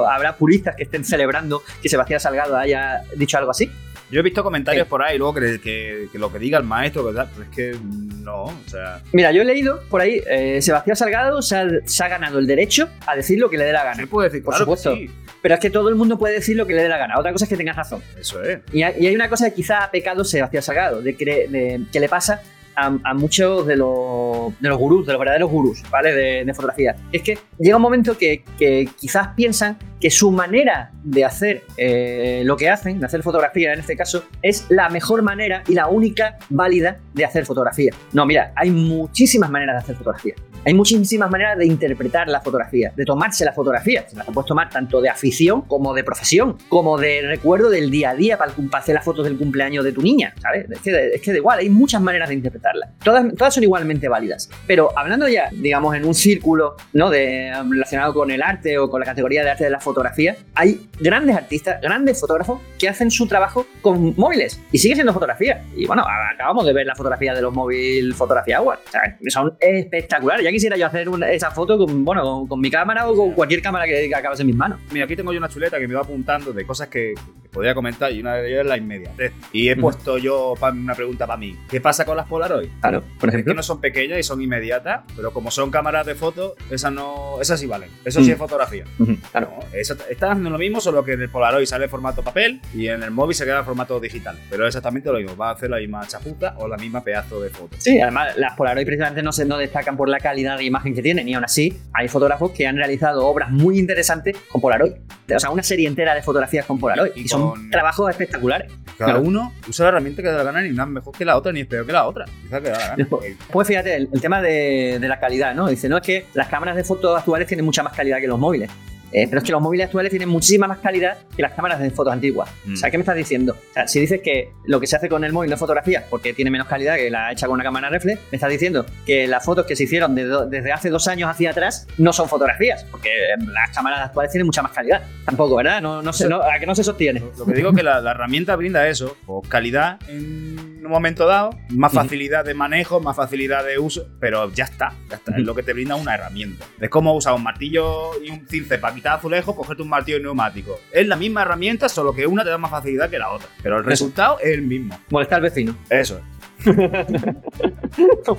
habrá puristas que estén celebrando que Sebastián Salgado haya dicho algo así. Yo he visto comentarios Sí. por ahí luego que, que- que lo que diga el maestro, ¿verdad? Pero es que no, o sea, Mira, yo he leído por ahí, eh, Sebastián Salgado se ha, se ha ganado el derecho a decir lo que le dé la gana. se puede decir, Por claro que supuesto. sí. Pero es que todo el mundo puede decir lo que le dé la gana. Otra cosa es que tengas razón. Eso es. Y hay, y hay una cosa que quizá ha pecado Sebastián Salgado, de, cre- de- que le pasa a, muchos de los, de los gurús, de los verdaderos gurús, ¿vale? De, de fotografía. Es que llega un momento que, que quizás piensan que su manera de hacer eh, lo que hacen, de hacer fotografía en este caso, es la mejor manera y la única válida de hacer fotografía. No, mira, hay muchísimas maneras de hacer fotografía. Hay muchísimas maneras de interpretar la fotografía, de tomarse la fotografía. Se la puedes tomar tanto de afición como de profesión, como de recuerdo del día a día para, para hacer las fotos del cumpleaños de tu niña, ¿sabes? Es que, es que da igual, hay muchas maneras de interpretarla. Todas, todas son igualmente válidas. Pero hablando ya, digamos, en un círculo ¿no? de, um, relacionado con el arte o con la categoría de arte de la fotografía, hay grandes artistas, grandes fotógrafos que hacen su trabajo con móviles y sigue siendo fotografía. Y bueno, acabamos de ver la fotografía de los móvil Fotografía Award. Sea, son espectaculares. Quisiera yo hacer una- esa foto con, bueno, con, con mi cámara o con cualquier cámara que, que acabase en mis manos. Mira, aquí tengo yo una chuleta que me va apuntando de cosas que, que podría comentar y una de ellas es la inmediatez. Y he puesto yo una pregunta para mí. ¿Qué pasa con las Polaroid? Claro, por Es ejemplo. que no son pequeñas y son inmediatas, pero como son cámaras de fotos, esas no, esas sí valen. Eso sí Mm. es fotografía. Claro. No, están haciendo lo mismo, solo que en el Polaroid sale en formato papel y en el móvil se queda en formato digital. Pero es exactamente lo mismo. Va a hacer la misma chapuza o la misma pedazo de foto. Sí, además las Polaroid precisamente no se no destacan por la calidad de imagen que tienen y aún así hay fotógrafos que han realizado obras muy interesantes con Polaroid. O sea, una serie entera de fotografías con Polaroid y, Y son con- trabajos espectaculares. Cada Claro. uno usa la herramienta que da la gana, ni una mejor que la otra, ni es peor que la otra. Quizá que da la gana. Después- Pues fíjate, el, el tema de, de la calidad, ¿no? Dice, no, es que las cámaras de fotos actuales tienen mucha más calidad que los móviles. Eh, pero es que los móviles actuales tienen muchísima más calidad que las cámaras de fotos antiguas. Mm. O sea, ¿qué me estás diciendo? O sea, si dices que lo que se hace con el móvil no es fotografía porque tiene menos calidad que la hecha con una cámara reflex, me estás diciendo que las fotos que se hicieron de do- desde hace dos años hacia atrás no son fotografías porque las cámaras actuales tienen mucha más calidad. Tampoco, ¿verdad? No, no sé, no, a que no se sostiene. Lo que digo es que la, la herramienta brinda eso, pues calidad en un momento dado, más facilidad de manejo, más facilidad de uso, pero ya está, ya está, es lo que te brinda una herramienta. Es como usar un martillo y un cince para quitar azulejos, cogerte un martillo neumático. Es la misma herramienta, solo que una te da más facilidad que la otra, pero el resultado es el mismo. Molestar al vecino. Eso es.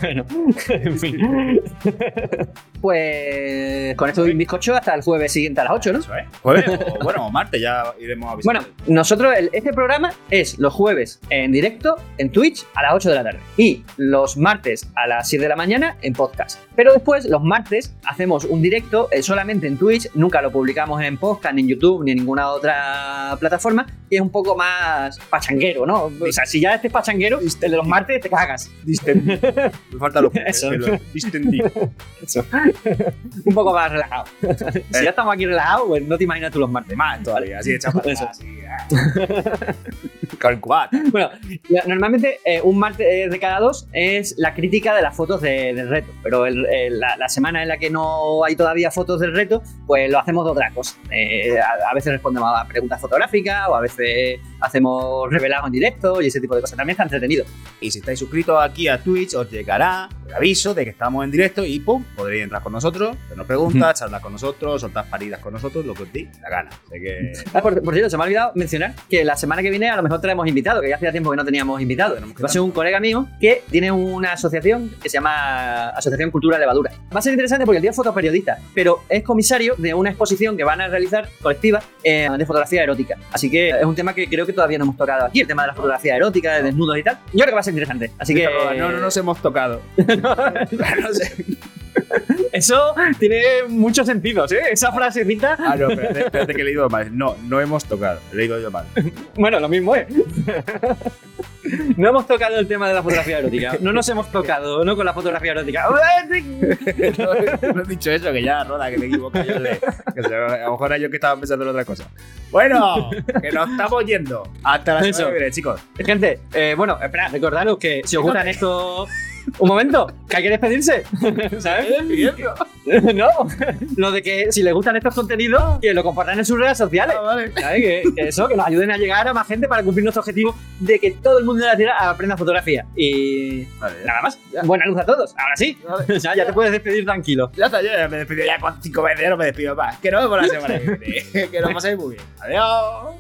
bueno, en fin. pues con esto doy un bizcocho hasta el jueves siguiente a las 8, ¿no? Eso es. Jueves o, bueno, o martes ya iremos a visitar. Bueno, nosotros, el- este programa es los jueves en directo en Twitch a las 8 de la tarde y los martes a las 7 de la mañana en podcast. Pero después, los martes, hacemos un directo eh, solamente en Twitch, nunca lo publicamos en podcast, ni en YouTube, ni en ninguna otra plataforma, y es un poco más pachanguero, ¿no? O sea, si ya este es pachanguero, el de los martes te cagas. Distendido. Me falta lo Eso. Distendido. un poco más relajado. si ya estamos aquí relajados, pues no te imaginas tú los martes. Más todavía, así ah. Calcular. Bueno, normalmente eh, un martes de cada dos es la crítica de las fotos de- del reto, pero el- el- la, la semana en la que no hay todavía fotos del reto, pues lo hacemos de otra cosa. Eh, a, a veces respondemos a preguntas fotográficas o a veces hacemos revelados en directo y ese tipo de cosas. También está entretenido. Y si estáis suscritos aquí a Twitch, os llegará el aviso de que estamos en directo y ¡pum! Podréis entrar con nosotros, hacernos preguntas, charlar con nosotros, soltar paridas con nosotros, lo que os dé la gana. Así que. Ah, por, por cierto, se me ha olvidado mencionar que la semana que viene a lo mejor traemos invitado, que ya hacía tiempo que no teníamos invitado. Tenemos que Va a ser un colega mío que tiene una asociación que se llama Asociación Cultura Levadura. Va a ser interesante porque el tío es fotoperiodista, pero es comisario de una exposición que van a realizar colectiva eh, de fotografía erótica. Así que es un tema que creo que todavía no hemos tocado aquí, el tema de la fotografía erótica, de desnudos y tal. Yo creo que va a ser interesante. Así que. No, no nos hemos tocado. no sé. Eso tiene muchos sentidos, ¿eh? Esa frasecita. Ah, no, espérate, espérate que he leído mal. No, no hemos tocado. He leído yo mal. Bueno, lo mismo, ¿eh? No hemos tocado el tema de la fotografía erótica. No nos hemos tocado, ¿no? Con la fotografía erótica. no, no he dicho eso, que ya, Roda, que me equivoco yo. de- que se- a lo mejor era yo que estaba pensando en otra cosa. Bueno, que nos estamos yendo. Hasta la semana que viene, chicos. Gente, eh, bueno, espera, recordaros que si os gustan estos. Un momento, que hay que despedirse. ¿Sabes? no, lo de que si les gustan estos contenidos, que lo compartan en sus redes sociales. Ah, vale. ¿Sabes? Que, que eso, que nos ayuden a llegar a más gente para cumplir nuestro objetivo de que todo el mundo de la Tierra aprenda fotografía. Y Vale, ya. nada más. Buena luz a todos. Ahora sí. O sea, ya te puedes despedir tranquilo. Ya está, ya me despido ya con cinco veces, ya no me despido más. Que nos vemos la semana que viene. que nos paséis muy bien. Adiós.